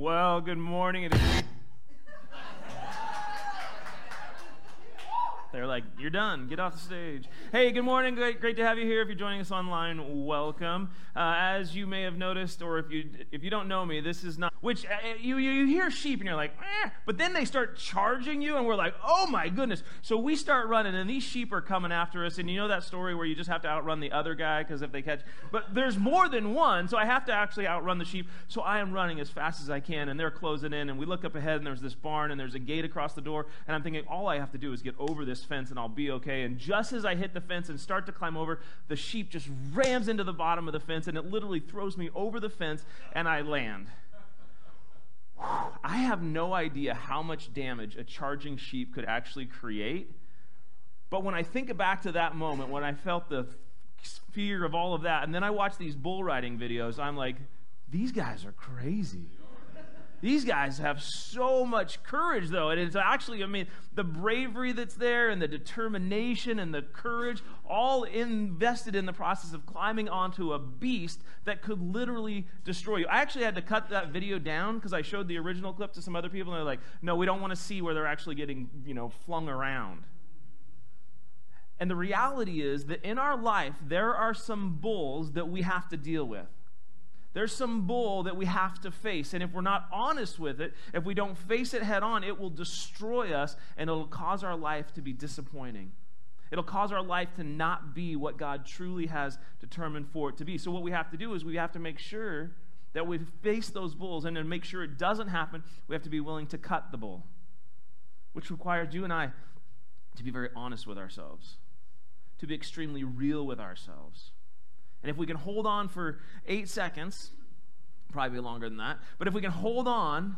Well, good morning. It is They're like, you're done. Get off the stage. Hey, good morning. Great, great to have you here. If you're joining us online, welcome. Uh, as you may have noticed, or if you if you don't know me, this is not which uh, you, you you hear sheep and you're like, eh, but then they start charging you, and we're like, oh my goodness. So we start running, and these sheep are coming after us. And you know that story where you just have to outrun the other guy because if they catch, but there's more than one, so I have to actually outrun the sheep. So I am running as fast as I can, and they're closing in, and we look up ahead, and there's this barn, and there's a gate across the door, and I'm thinking, all I have to do is get over this fence, and I'll be okay. And just as I hit the fence and start to climb over, the sheep just rams into the bottom of the fence, and it literally throws me over the fence, and I land. I have no idea how much damage a charging sheep could actually create. But when I think back to that moment, when I felt the fear of all of that, and then I watch these bull riding videos, I'm like, these guys are crazy. These guys have so much courage, though. And it's actually, I mean, the bravery that's there and the determination and the courage, all invested in the process of climbing onto a beast that could literally destroy you. I actually had to cut that video down because I showed the original clip to some other people, and they're like, no, we don't want to see where they're actually getting, you know, flung around. And the reality is that in our life, there are some bulls that we have to deal with. There's some bull that we have to face. And if we're not honest with it, if we don't face it head on, it will destroy us and it'll cause our life to be disappointing. It'll cause our life to not be what God truly has determined for it to be. So, what we have to do is we have to make sure that we face those bulls. And to make sure it doesn't happen, we have to be willing to cut the bull, which requires you and I to be very honest with ourselves, to be extremely real with ourselves. And if we can hold on for eight seconds, probably longer than that, but if we can hold on,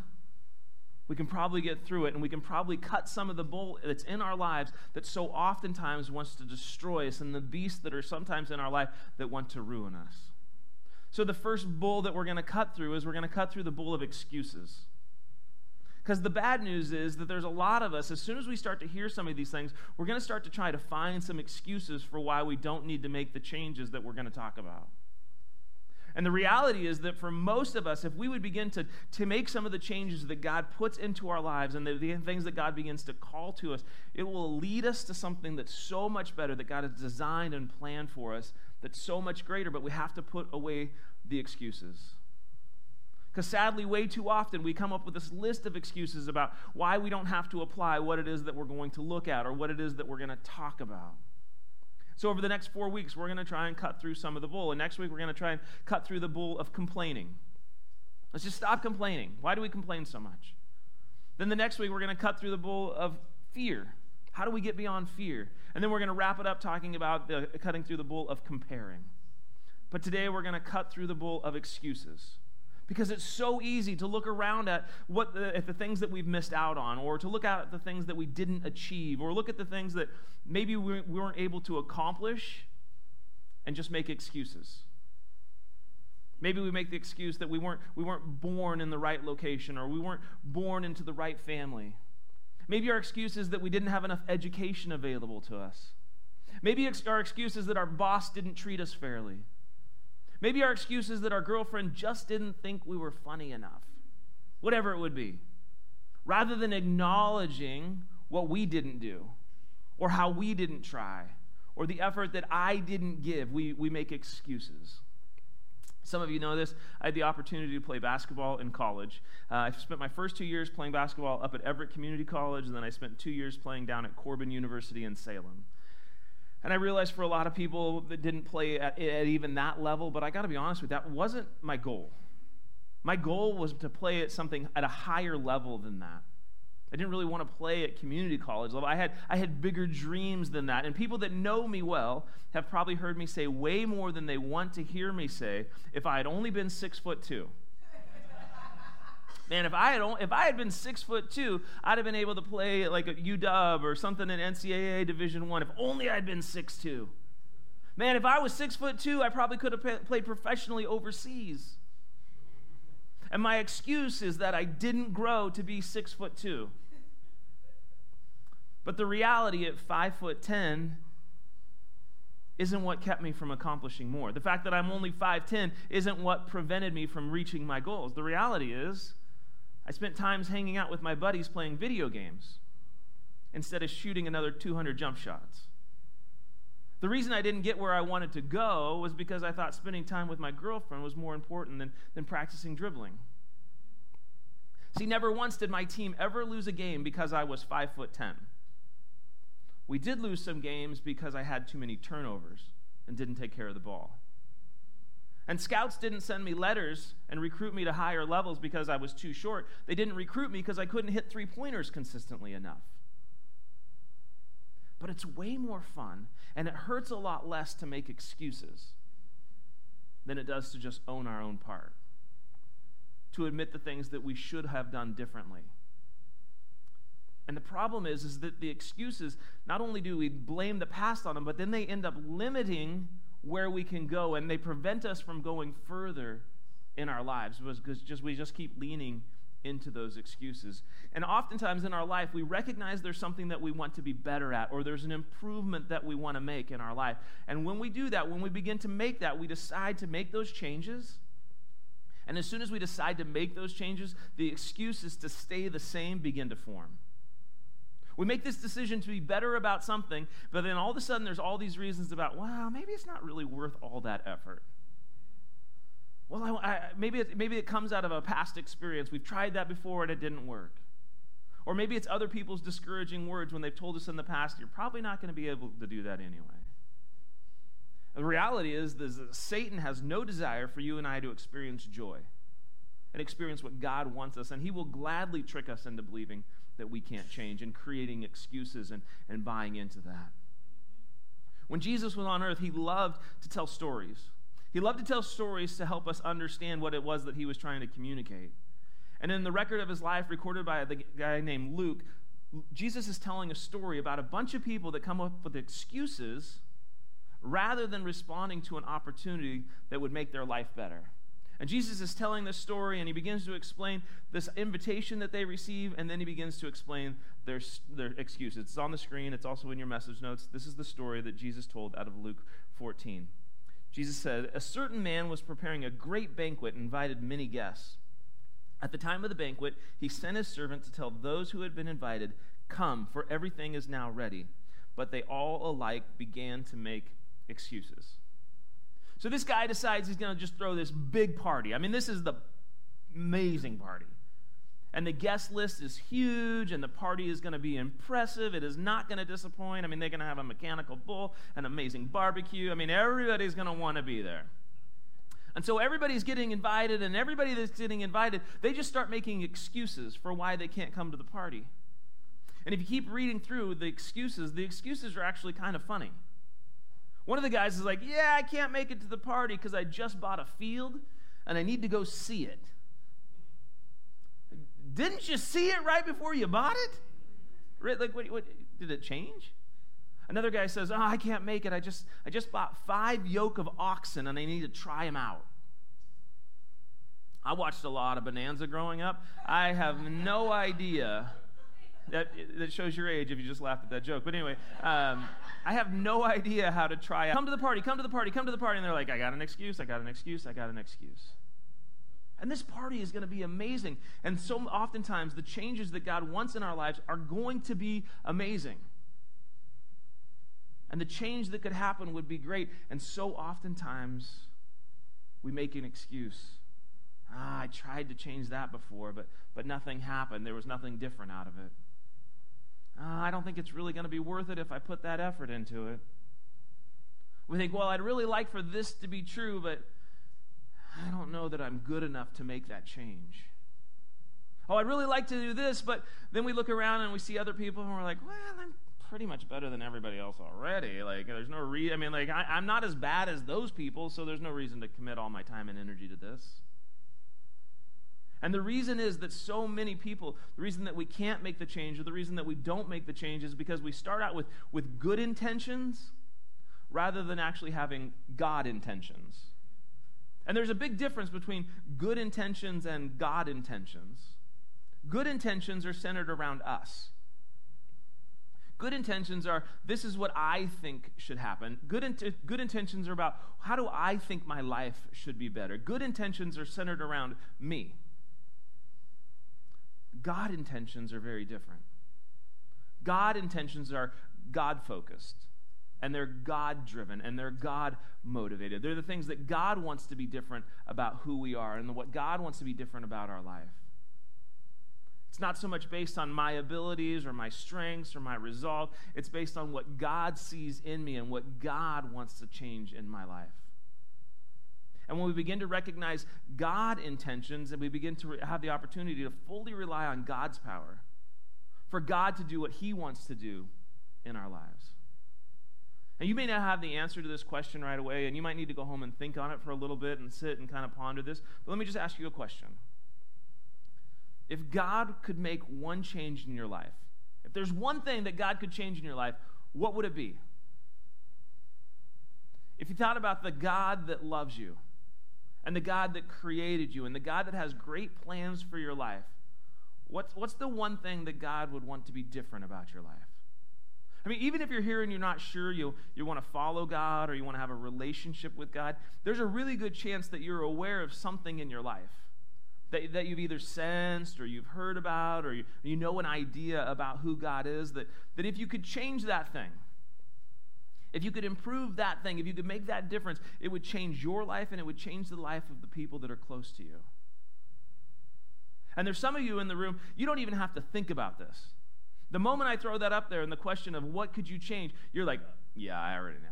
we can probably get through it and we can probably cut some of the bull that's in our lives that so oftentimes wants to destroy us and the beasts that are sometimes in our life that want to ruin us. So, the first bull that we're going to cut through is we're going to cut through the bull of excuses. Because the bad news is that there's a lot of us, as soon as we start to hear some of these things, we're going to start to try to find some excuses for why we don't need to make the changes that we're going to talk about. And the reality is that for most of us, if we would begin to, to make some of the changes that God puts into our lives and the, the things that God begins to call to us, it will lead us to something that's so much better that God has designed and planned for us that's so much greater, but we have to put away the excuses. Because sadly, way too often we come up with this list of excuses about why we don't have to apply what it is that we're going to look at or what it is that we're going to talk about. So, over the next four weeks, we're going to try and cut through some of the bull. And next week, we're going to try and cut through the bull of complaining. Let's just stop complaining. Why do we complain so much? Then the next week, we're going to cut through the bull of fear. How do we get beyond fear? And then we're going to wrap it up talking about the, cutting through the bull of comparing. But today, we're going to cut through the bull of excuses because it's so easy to look around at what the, at the things that we've missed out on or to look at the things that we didn't achieve or look at the things that maybe we, we weren't able to accomplish and just make excuses. Maybe we make the excuse that we weren't we weren't born in the right location or we weren't born into the right family. Maybe our excuse is that we didn't have enough education available to us. Maybe our excuse is that our boss didn't treat us fairly Maybe our excuse is that our girlfriend just didn't think we were funny enough. Whatever it would be. Rather than acknowledging what we didn't do, or how we didn't try, or the effort that I didn't give, we, we make excuses. Some of you know this. I had the opportunity to play basketball in college. Uh, I spent my first two years playing basketball up at Everett Community College, and then I spent two years playing down at Corban University in Salem. And I realized for a lot of people that didn't play at, at even that level, but I got to be honest with you, that wasn't my goal. My goal was to play at something at a higher level than that. I didn't really want to play at community college level. I had, I had bigger dreams than that. And people that know me well have probably heard me say way more than they want to hear me say if I had only been six foot two. Man, if I had only, if I had been six foot two, I'd have been able to play like a UW or something in NCAA Division One. If only I'd been six two. Man, if I was six foot two, I probably could have played professionally overseas. And my excuse is that I didn't grow to be six foot two. But the reality at five foot ten isn't what kept me from accomplishing more. The fact that I'm only 5'10 isn't what prevented me from reaching my goals. The reality is I spent times hanging out with my buddies playing video games instead of shooting another 200 jump shots. The reason I didn't get where I wanted to go was because I thought spending time with my girlfriend was more important than, than practicing dribbling. See, never once did my team ever lose a game because I was 5 foot 10. We did lose some games because I had too many turnovers and didn't take care of the ball. And scouts didn't send me letters and recruit me to higher levels because I was too short. They didn't recruit me because I couldn't hit three pointers consistently enough. But it's way more fun, and it hurts a lot less to make excuses than it does to just own our own part, to admit the things that we should have done differently. And the problem is, is that the excuses, not only do we blame the past on them, but then they end up limiting where we can go, and they prevent us from going further in our lives because just we just keep leaning into those excuses. And oftentimes in our life, we recognize there's something that we want to be better at, or there's an improvement that we want to make in our life. And when we do that, when we begin to make that, we decide to make those changes. And as soon as we decide to make those changes, the excuses to stay the same begin to form. We make this decision to be better about something, but then all of a sudden there's all these reasons about, wow, maybe it's not really worth all that effort. Well, I, I, maybe, it, maybe it comes out of a past experience. We've tried that before and it didn't work. Or maybe it's other people's discouraging words when they've told us in the past, you're probably not going to be able to do that anyway. The reality is, is that Satan has no desire for you and I to experience joy and experience what God wants us, and he will gladly trick us into believing that we can't change and creating excuses and, and buying into that. When Jesus was on earth, he loved to tell stories. He loved to tell stories to help us understand what it was that he was trying to communicate. And in the record of his life, recorded by the guy named Luke, Jesus is telling a story about a bunch of people that come up with excuses rather than responding to an opportunity that would make their life better. And Jesus is telling this story, and he begins to explain this invitation that they receive, and then he begins to explain their, their excuses. It's on the screen, it's also in your message notes. This is the story that Jesus told out of Luke 14. Jesus said, A certain man was preparing a great banquet and invited many guests. At the time of the banquet, he sent his servant to tell those who had been invited, Come, for everything is now ready. But they all alike began to make excuses. So this guy decides he's going to just throw this big party. I mean, this is the amazing party. And the guest list is huge, and the party is going to be impressive. It is not going to disappoint. I mean, they're going to have a mechanical bull, an amazing barbecue. I mean, everybody's going to want to be there. And so everybody's getting invited, and everybody that's getting invited, they just start making excuses for why they can't come to the party. And if you keep reading through the excuses, the excuses are actually kind of funny. One of the guys is like, Yeah, I can't make it to the party because I just bought a field and I need to go see it. Didn't you see it right before you bought it? Right, like, what, what, did it change? Another guy says, "Oh, I can't make it. I just, I just bought five yoke of oxen, and I need to try them out." I watched a lot of Bonanza growing up. I have no idea that, that shows your age if you just laughed at that joke. But anyway, um, I have no idea how to try out. Come to the party, come to the party, come to the party. And they're like, I got an excuse, I got an excuse, I got an excuse. And this party is going to be amazing. And so oftentimes, the changes that God wants in our lives are going to be amazing. And the change that could happen would be great. And so oftentimes, we make an excuse. Ah, I tried to change that before, but, but nothing happened. There was nothing different out of it uh, I don't think it's really going to be worth it if I put that effort into it. We think, well, I'd really like for this to be true, but I don't know that I'm good enough to make that change. Oh, I'd really like to do this, but then we look around and we see other people and we're like, well, I'm pretty much better than everybody else already. Like, there's no reason. I mean, like, I, I'm not as bad as those people, so there's no reason to commit all my time and energy to this. And the reason is that so many people, the reason that we can't make the change, or the reason that we don't make the change, is because we start out with, with good intentions rather than actually having God intentions. And there's a big difference between good intentions and God intentions. Good intentions are centered around us. Good intentions are this is what I think should happen. Good, in- good intentions are about how do I think my life should be better. Good intentions are centered around me. God intentions are very different. God intentions are God focused and they're God driven and they're God motivated. They're the things that God wants to be different about who we are and what God wants to be different about our life. It's not so much based on my abilities or my strengths or my resolve. It's based on what God sees in me and what God wants to change in my life. And when we begin to recognize God intentions and we begin to have the opportunity to fully rely on God's power for God to do what He wants to do in our lives. And you may not have the answer to this question right away, and you might need to go home and think on it for a little bit and sit and kind of ponder this. But let me just ask you a question. If God could make one change in your life, if there's one thing that God could change in your life, what would it be? If you thought about the God that loves you, and the God that created you, and the God that has great plans for your life, what's, what's the one thing that God would want to be different about your life? I mean, even if you're here and you're not sure you, you want to follow God or you want to have a relationship with God, there's a really good chance that you're aware of something in your life that, that you've either sensed or you've heard about or you, you know an idea about who God is, that, that if you could change that thing, if you could improve that thing, if you could make that difference, it would change your life and it would change the life of the people that are close to you. And there's some of you in the room, you don't even have to think about this. The moment I throw that up there and the question of what could you change, you're like, yeah, I already know.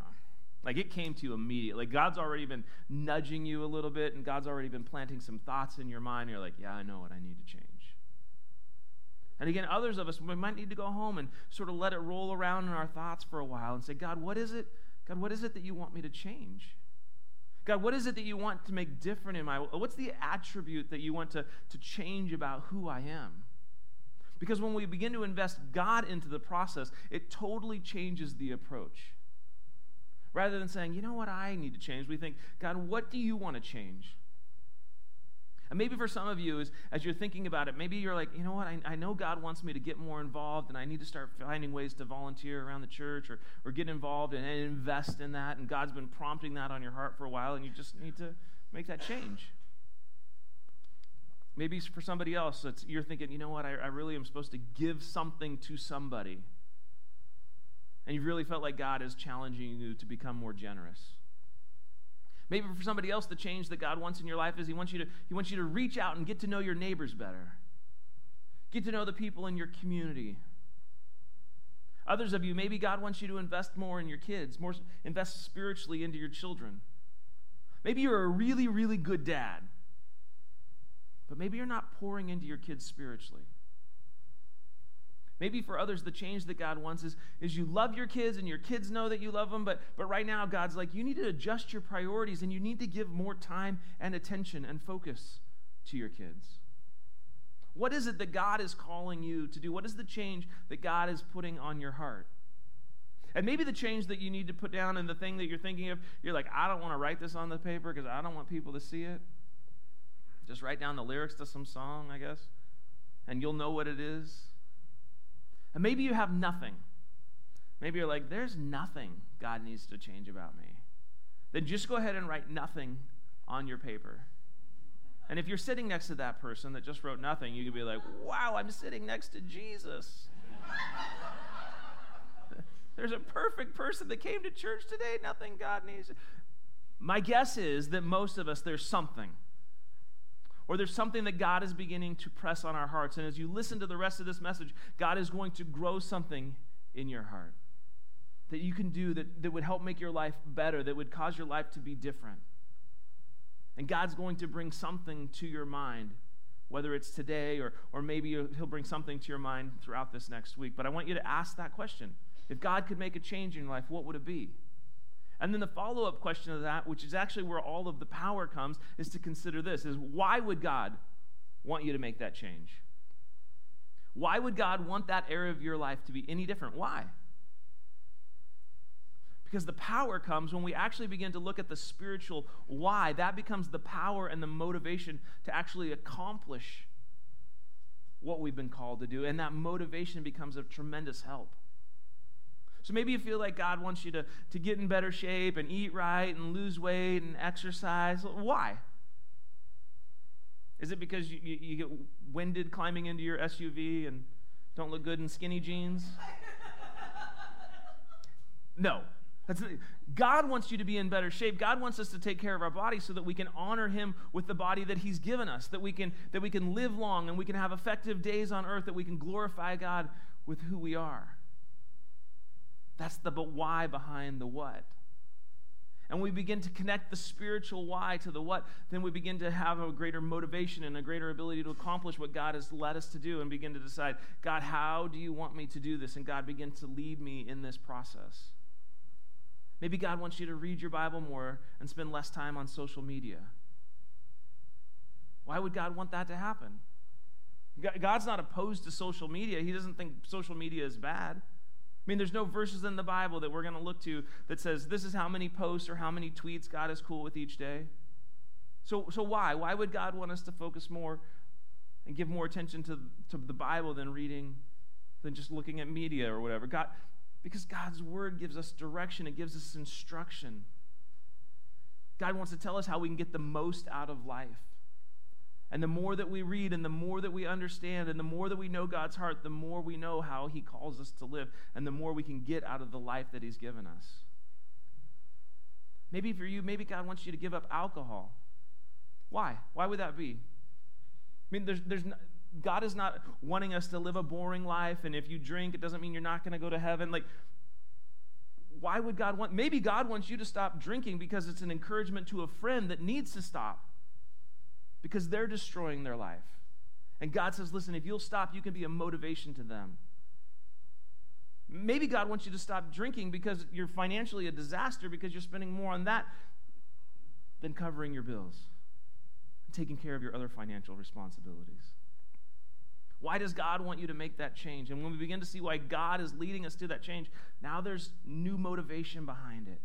Like it came to you immediately. Like God's already been nudging you a little bit, and God's already been planting some thoughts in your mind. You're like, yeah, I know what I need to change. And again, others of us, we might need to go home and sort of let it roll around in our thoughts for a while and say, God, what is it? God, what is it that you want me to change? God, what is it that you want to make different in my what's the attribute that you want to, to change about who I am? Because when we begin to invest God into the process, it totally changes the approach. Rather than saying, you know what, I need to change, we think, God, what do you want to change? And maybe for some of you, as, as you're thinking about it, maybe you're like, you know what, I, I know God wants me to get more involved and I need to start finding ways to volunteer around the church or, or get involved and, and invest in that. And God's been prompting that on your heart for a while and you just need to make that change. Maybe for somebody else, you're thinking, you know what, I, I really am supposed to give something to somebody and you've really felt like God is challenging you to become more generous. Maybe for somebody else, the change that God wants in your life is He wants you to, he wants you to reach out and get to know your neighbors better, get to know the people in your community. Others of you, maybe God wants you to invest more in your kids, more invest spiritually into your children. Maybe you're a really, really good dad, but maybe you're not pouring into your kids spiritually. Maybe for others, the change that God wants is, is you love your kids and your kids know that you love them, but, but right now, God's like, you need to adjust your priorities and you need to give more time and attention and focus to your kids. What is it that God is calling you to do? What is the change that God is putting on your heart? And maybe the change that you need to put down and the thing that you're thinking of, you're like, I don't want to write this on the paper because I don't want people to see it. Just write down the lyrics to some song, I guess, and you'll know what it is. And maybe you have nothing. Maybe you're like, there's nothing God needs to change about me. Then just go ahead and write nothing on your paper. And if you're sitting next to that person that just wrote nothing, you could be like, wow, I'm sitting next to Jesus. There's a perfect person that came to church today. Nothing God needs. My guess is that most of us, there's something or there's something that God is beginning to press on our hearts. And as you listen to the rest of this message, God is going to grow something in your heart that you can do that, that would help make your life better, that would cause your life to be different. And God's going to bring something to your mind, whether it's today or, or maybe He'll bring something to your mind throughout this next week. But I want you to ask that question. If God could make a change in your life, what would it be? And then the follow-up question of that, which is actually where all of the power comes, is to consider this is why would God want you to make that change? Why would God want that area of your life to be any different? Why? Because the power comes when we actually begin to look at the spiritual why. That becomes the power and the motivation to actually accomplish what we've been called to do. And that motivation becomes a tremendous help. So maybe you feel like God wants you to, to get in better shape and eat right and lose weight and exercise. Why? Is it because you, you, you get winded climbing into your SUV and don't look good in skinny jeans? no. That's, God wants you to be in better shape. God wants us to take care of our body so that we can honor Him with the body that He's given us, that we can, that we can live long and we can have effective days on earth, that we can glorify God with who we are. That's the why behind the what. And we begin to connect the spiritual why to the what, then we begin to have a greater motivation and a greater ability to accomplish what God has led us to do and begin to decide, God, how do you want me to do this? And God begin to lead me in this process. Maybe God wants you to read your Bible more and spend less time on social media. Why would God want that to happen? God's not opposed to social media. He doesn't think social media is bad. I mean, there's no verses in the Bible that we're going to look to that says this is how many posts or how many tweets God is cool with each day. So, so why? Why would God want us to focus more and give more attention to, to the Bible than reading, than just looking at media or whatever? God, because God's word gives us direction, it gives us instruction. God wants to tell us how we can get the most out of life. And the more that we read and the more that we understand and the more that we know God's heart, the more we know how He calls us to live and the more we can get out of the life that He's given us. Maybe for you, maybe God wants you to give up alcohol. Why? Why would that be? I mean, there's, there's, God is not wanting us to live a boring life, and if you drink, it doesn't mean you're not going to go to heaven. Like, why would God want? Maybe God wants you to stop drinking because it's an encouragement to a friend that needs to stop because they're destroying their life. And God says, listen, if you'll stop, you can be a motivation to them. Maybe God wants you to stop drinking because you're financially a disaster because you're spending more on that than covering your bills and taking care of your other financial responsibilities. Why does God want you to make that change? And when we begin to see why God is leading us to that change, now there's new motivation behind it.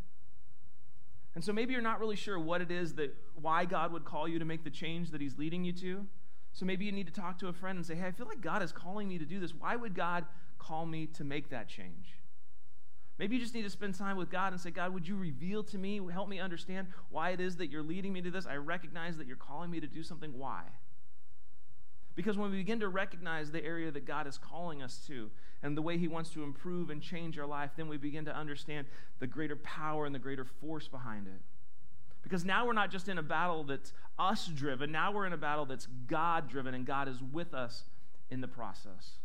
And so maybe you're not really sure what it is that why God would call you to make the change that he's leading you to. So maybe you need to talk to a friend and say, "Hey, I feel like God is calling me to do this. Why would God call me to make that change?" Maybe you just need to spend time with God and say, God, would you reveal to me, help me understand why it is that you're leading me to this? I recognize that you're calling me to do something. Why? Because when we begin to recognize the area that God is calling us to and the way He wants to improve and change our life, then we begin to understand the greater power and the greater force behind it. Because now we're not just in a battle that's us driven, now we're in a battle that's God driven, and God is with us in the process.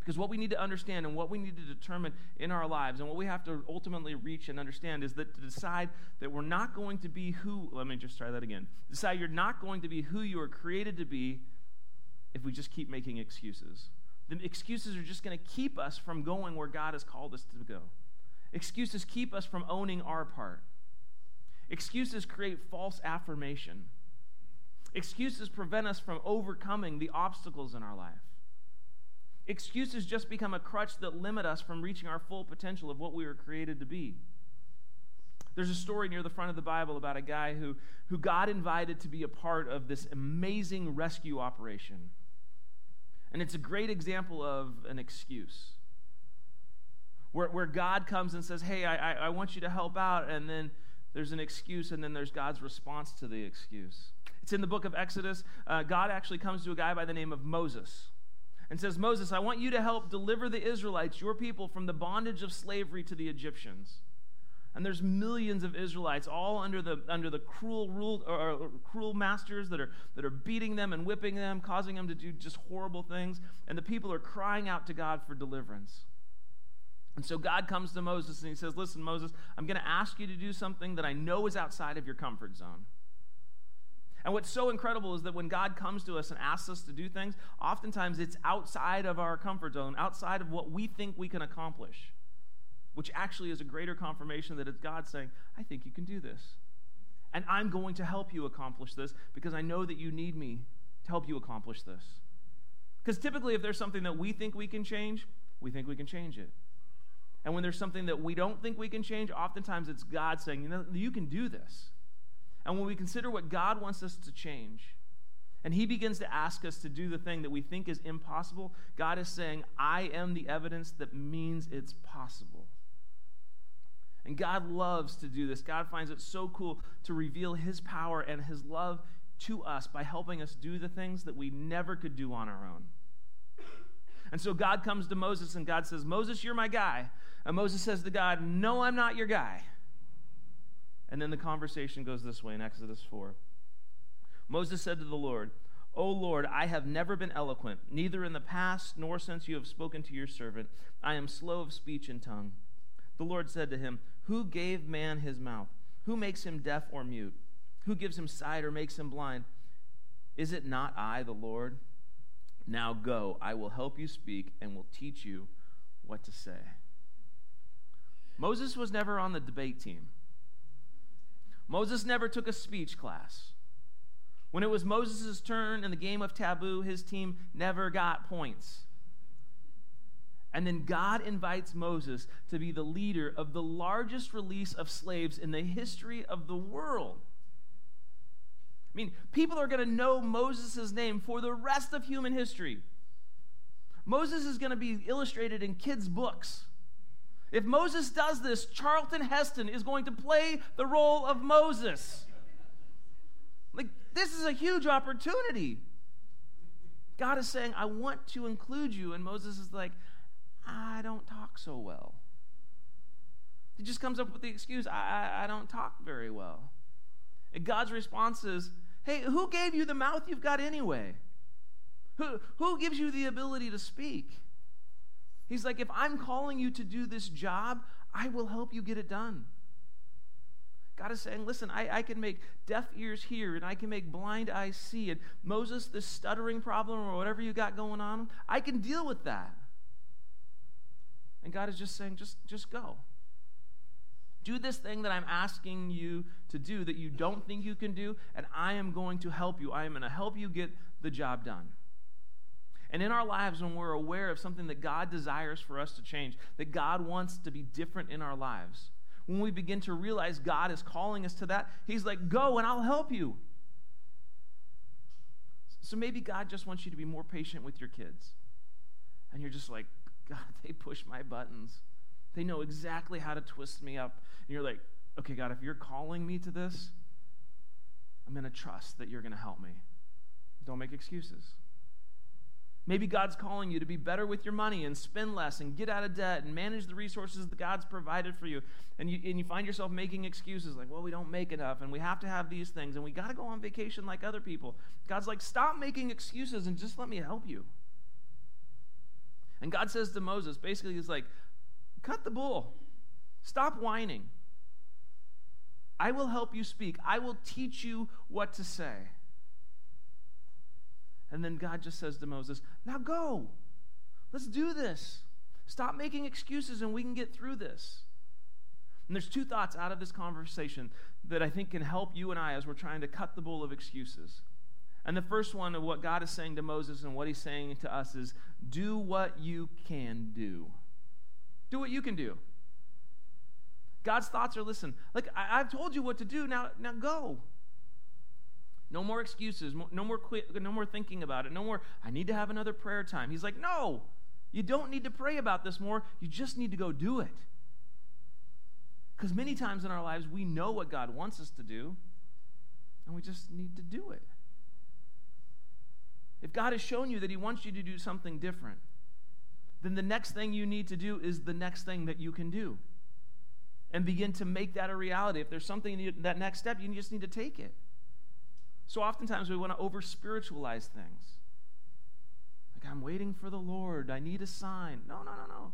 Because what we need to understand and what we need to determine in our lives and what we have to ultimately reach and understand is that to decide that we're not going to be who, let me just try that again. Decide you're not going to be who you are created to be if we just keep making excuses. The excuses are just going to keep us from going where God has called us to go. Excuses keep us from owning our part. Excuses create false affirmation. Excuses prevent us from overcoming the obstacles in our life. Excuses just become a crutch that limit us from reaching our full potential of what we were created to be. There's a story near the front of the Bible about a guy who, who God invited to be a part of this amazing rescue operation. And it's a great example of an excuse. Where, where God comes and says, Hey, I, I, want you to help out. And then there's an excuse, and then there's God's response to the excuse. It's in the book of Exodus. Uh, God actually comes to a guy by the name of Moses and says, Moses, I want you to help deliver the Israelites, your people, from the bondage of slavery to the Egyptians. And there's millions of Israelites all under the, under the cruel, rule, or, or, cruel masters that are, that are beating them and whipping them, causing them to do just horrible things. And the people are crying out to God for deliverance. And so God comes to Moses and he says, Listen, Moses, I'm going to ask you to do something that I know is outside of your comfort zone. And what's so incredible is that when God comes to us and asks us to do things, oftentimes it's outside of our comfort zone, outside of what we think we can accomplish, which actually is a greater confirmation that it's God saying, I think you can do this. And I'm going to help you accomplish this because I know that you need me to help you accomplish this. Because typically, if there's something that we think we can change, we think we can change it. And when there's something that we don't think we can change, oftentimes it's God saying, you know, you can do this. And when we consider what God wants us to change, and He begins to ask us to do the thing that we think is impossible, God is saying, I am the evidence that means it's possible. And God loves to do this. God finds it so cool to reveal His power and His love to us by helping us do the things that we never could do on our own. And so God comes to Moses and God says, Moses, you're my guy. And Moses says to God, No, I'm not your guy. And then the conversation goes this way in Exodus 4. Moses said to the Lord, O Lord, I have never been eloquent, neither in the past nor since you have spoken to your servant. I am slow of speech and tongue. The Lord said to him, Who gave man his mouth? Who makes him deaf or mute? Who gives him sight or makes him blind? Is it not I, the Lord? Now go, I will help you speak and will teach you what to say. Moses was never on the debate team. Moses never took a speech class. When it was Moses' turn in the game of taboo, his team never got points. And then God invites Moses to be the leader of the largest release of slaves in the history of the world. I mean, people are going to know Moses' name for the rest of human history. Moses is going to be illustrated in kids' books. If Moses does this, Charlton Heston is going to play the role of Moses. Like, this is a huge opportunity. God is saying, I want to include you. And Moses is like, I don't talk so well. He just comes up with the excuse, I, I, I don't talk very well. And God's response is, Hey, who gave you the mouth you've got anyway? Who, who gives you the ability to speak? He's like, if I'm calling you to do this job, I will help you get it done. God is saying, listen, I, I can make deaf ears hear and I can make blind eyes see. And Moses, this stuttering problem or whatever you got going on, I can deal with that. And God is just saying, just, just go. Do this thing that I'm asking you to do that you don't think you can do, and I am going to help you. I am going to help you get the job done. And in our lives, when we're aware of something that God desires for us to change, that God wants to be different in our lives, when we begin to realize God is calling us to that, He's like, go and I'll help you. So maybe God just wants you to be more patient with your kids. And you're just like, God, they push my buttons. They know exactly how to twist me up. And you're like, okay, God, if you're calling me to this, I'm going to trust that you're going to help me. Don't make excuses. Maybe God's calling you to be better with your money and spend less and get out of debt and manage the resources that God's provided for you. And you, and you find yourself making excuses like, well, we don't make enough and we have to have these things and we got to go on vacation like other people. God's like, stop making excuses and just let me help you. And God says to Moses, basically, He's like, cut the bull, stop whining. I will help you speak, I will teach you what to say. And then God just says to Moses, Now go. Let's do this. Stop making excuses and we can get through this. And there's two thoughts out of this conversation that I think can help you and I as we're trying to cut the bull of excuses. And the first one of what God is saying to Moses and what he's saying to us is do what you can do. Do what you can do. God's thoughts are listen, like I, have told you what to do, now, now go. No more excuses. No more, no more thinking about it. No more, I need to have another prayer time. He's like, no, you don't need to pray about this more. You just need to go do it. Because many times in our lives, we know what God wants us to do, and we just need to do it. If God has shown you that He wants you to do something different, then the next thing you need to do is the next thing that you can do. And begin to make that a reality. If there's something, that next step, you just need to take it. So oftentimes we want to over spiritualize things. Like, I'm waiting for the Lord. I need a sign. No, no, no, no.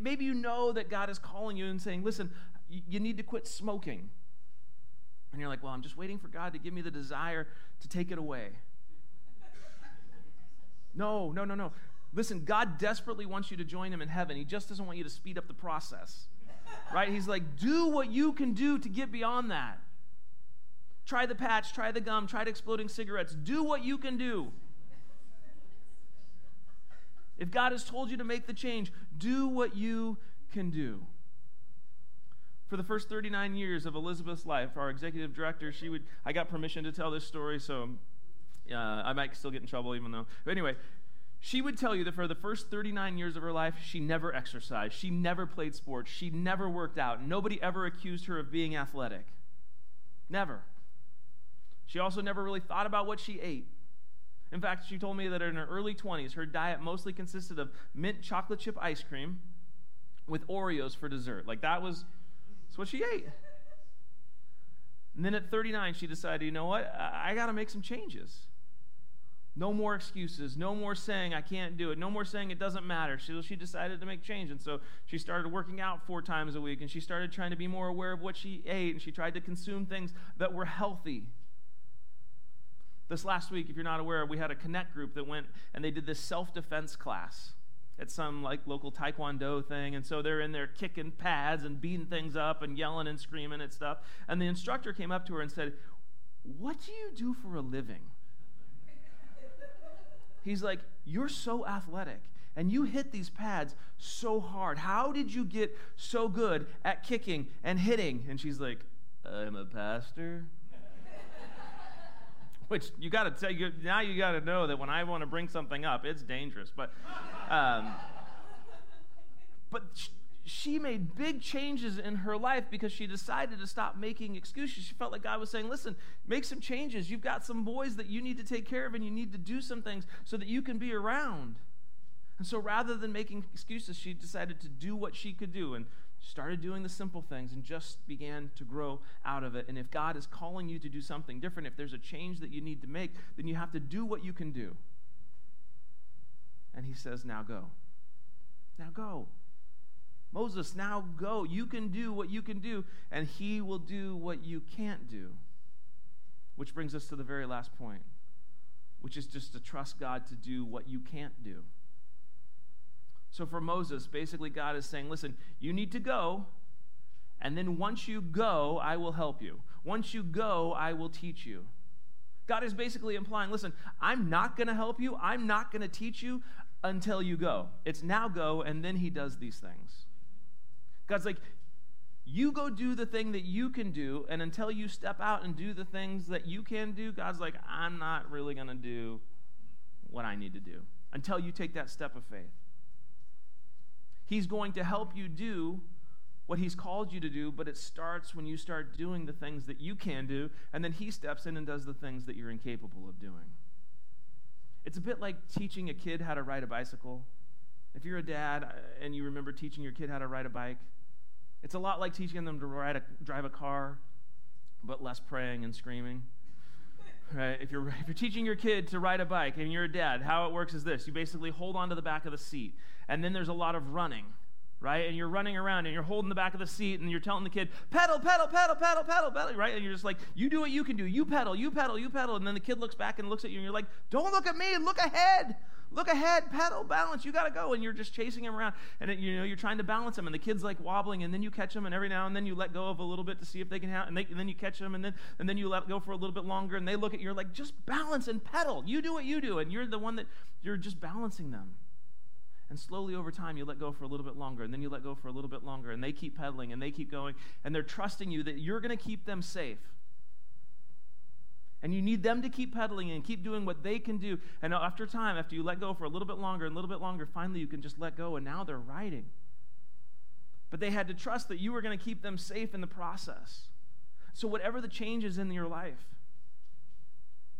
Maybe, you know that God is calling you and saying, listen, you need to quit smoking. And you're like, well, I'm just waiting for God to give me the desire to take it away. No, no, no, no. Listen, God desperately wants you to join him in heaven. He just doesn't want you to speed up the process. Right? He's like, do what you can do to get beyond that. Try the patch, try the gum, try the exploding cigarettes. Do what you can do. If God has told you to make the change, do what you can do. For the first 39 years of Elizabeth's life, our executive director, she would, I got permission to tell this story, so uh, I might still get in trouble even though. But anyway, she would tell you that for the first 39 years of her life, she never exercised. She never played sports. She never worked out. Nobody ever accused her of being athletic. Never. She also never really thought about what she ate. In fact, she told me that in her early 20s, her diet mostly consisted of mint chocolate chip ice cream with Oreos for dessert. Like that was that's what she ate. And then at 39, she decided, you know what? I, I got to make some changes. No more excuses. No more saying I can't do it. No more saying it doesn't matter. So she decided to make change. And so she started working out four times a week and she started trying to be more aware of what she ate and she tried to consume things that were healthy. This last week, if you're not aware, we had a connect group that went and they did this self defense class at some like local taekwondo thing and so they're in there kicking pads and beating things up and yelling and screaming and stuff and the instructor came up to her and said what do you do for a living He's like, You're so athletic and you hit these pads so hard. How did you get so good at kicking and hitting? And she's like, I'm a pastor. Which you got to tell you now. You got to know that when I want to bring something up, it's dangerous. But, um, but she made big changes in her life because she decided to stop making excuses. She felt like God was saying, Listen, make some changes. You've got some boys that you need to take care of, and you need to do some things so that you can be around. And so rather than making excuses, she decided to do what she could do and started doing the simple things and just began to grow out of it. And if God is calling you to do something different, if there's a change that you need to make, then you have to do what you can do. And He says, Now go. Now go. Moses, now go. You can do what you can do, and he will do what you can't do. Which brings us to the very last point, which is just to trust God to do what you can't do. So for Moses, basically, God is saying, listen, you need to go, and then once you go, I will help you. Once you go, I will teach you. God is basically implying, listen, I'm not going to help you. I'm not going to teach you until you go. It's now go, and then he does these things. God's like, you go do the thing that you can do, and until you step out and do the things that you can do, God's like, I'm not really going to do what I need to do until you take that step of faith. He's going to help you do what He's called you to do, but it starts when you start doing the things that you can do, and then He steps in and does the things that you're incapable of doing. It's a bit like teaching a kid how to ride a bicycle. If you're a dad uh, and you remember teaching your kid how to ride a bike, it's a lot like teaching them to ride a, drive a car, but less praying and screaming. Right? If you're, if you're teaching your kid to ride a bike and you're a dad, how it works is this you basically hold on to the back of the seat, and then there's a lot of running right? And you're running around and you're holding the back of the seat and you're telling the kid, pedal, pedal, pedal, pedal, pedal, pedal, right? And you're just like, you do what you can do. You pedal, you pedal, you pedal. And then the kid looks back and looks at you and you're like, don't look at me, look ahead. Look ahead, pedal, balance. You got to go. And you're just chasing him around. And, it, you know, you're trying to balance him. And the kid's like wobbling. And then you catch him. And every now and then you let go of a little bit to see if they can have. And, they, and then you catch them. And then, and then you let go for a little bit longer. And they look at you. You're like, just balance and pedal. You do what you do. And you're the one that, you're just balancing them. And slowly over time, you let go for a little bit longer. And then you let go for a little bit longer. And they keep pedaling. And they keep going. And they're trusting you that you're going to keep them safe. And you need them to keep pedaling and keep doing what they can do. And after time, after you let go for a little bit longer and a little bit longer, finally you can just let go, and now they're riding. But they had to trust that you were going to keep them safe in the process. So, whatever the changes in your life,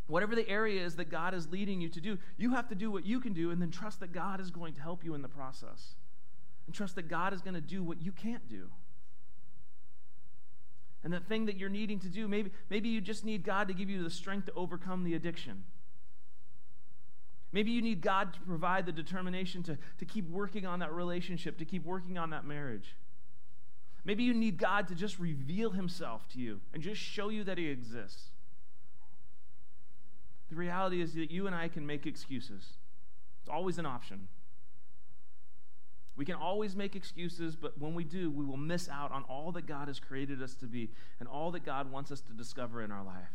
whatever the area is that God is leading you to do, you have to do what you can do and then trust that God is going to help you in the process. And trust that God is going to do what you can't do and that thing that you're needing to do, maybe, maybe you just need God to give you the strength to overcome the addiction. Maybe you need God to provide the determination to, to keep working on that relationship, to keep working on that marriage. Maybe you need God to just reveal himself to you and just show you that he exists. The reality is that you and I can make excuses, it's always an option. We can always make excuses, but when we do, we will miss out on all that God has created us to be and all that God wants us to discover in our life.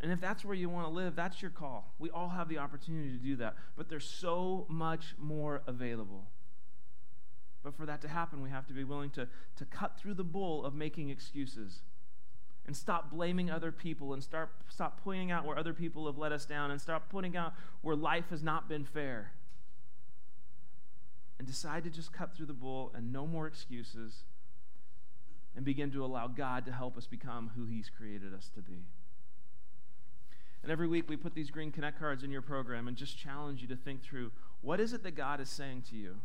And if that's where you want to live, that's your call. We all have the opportunity to do that, but there's so much more available. But for that to happen, we have to be willing to, to cut through the bull of making excuses and stop blaming other people and start, stop pointing out where other people have let us down and stop pointing out where life has not been fair and decide to just cut through the bull and no more excuses and begin to allow God to help us become who He's created us to be. And every week we put these green connect cards in your program and just challenge you to think through what is it that God is saying to you?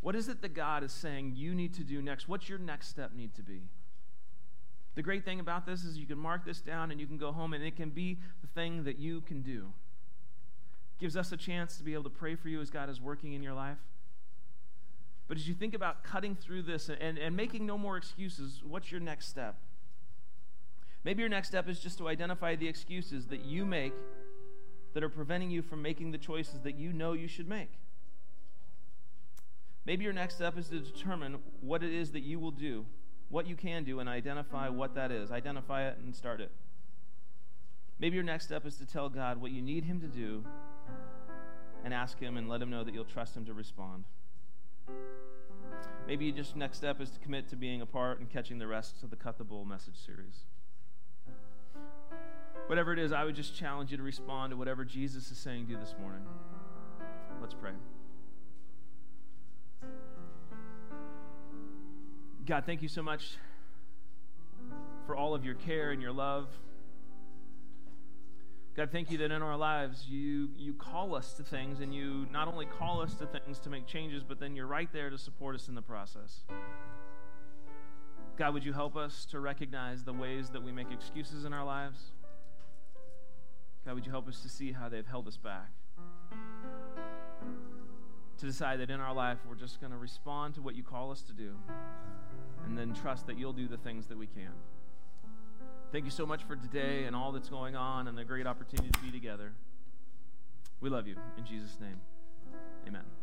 What is it that God is saying you need to do next? What's your next step need to be? The great thing about this is you can mark this down and you can go home and it can be the thing that you can do. Gives us a chance to be able to pray for you as God is working in your life. But as you think about cutting through this and, and making no more excuses, what's your next step? Maybe your next step is just to identify the excuses that you make that are preventing you from making the choices that you know you should make. Maybe your next step is to determine what it is that you will do what you can do and identify what that is. Identify it and start it. Maybe your next step is to tell God what you need Him to do and ask Him and let Him know that you'll trust Him to respond. Maybe your just next step is to commit to being a part and catching the rest of the Cut the Bull message series. Whatever it is, I would just challenge you to respond to whatever Jesus is saying to you this morning. Let's pray. God, thank you so much for all of your care and your love. God, thank you that in our lives you, you call us to things, and you not only call us to things to make changes, but then you're right there to support us in the process. God, would you help us to recognize the ways that we make excuses in our lives? God, would you help us to see how they've held us back? To decide that in our life we're just going to respond to what you call us to do and then trust that you'll do the things that we can. Thank you so much for today and all that's going on and the great opportunity to be together. We love you. In Jesus' name, amen.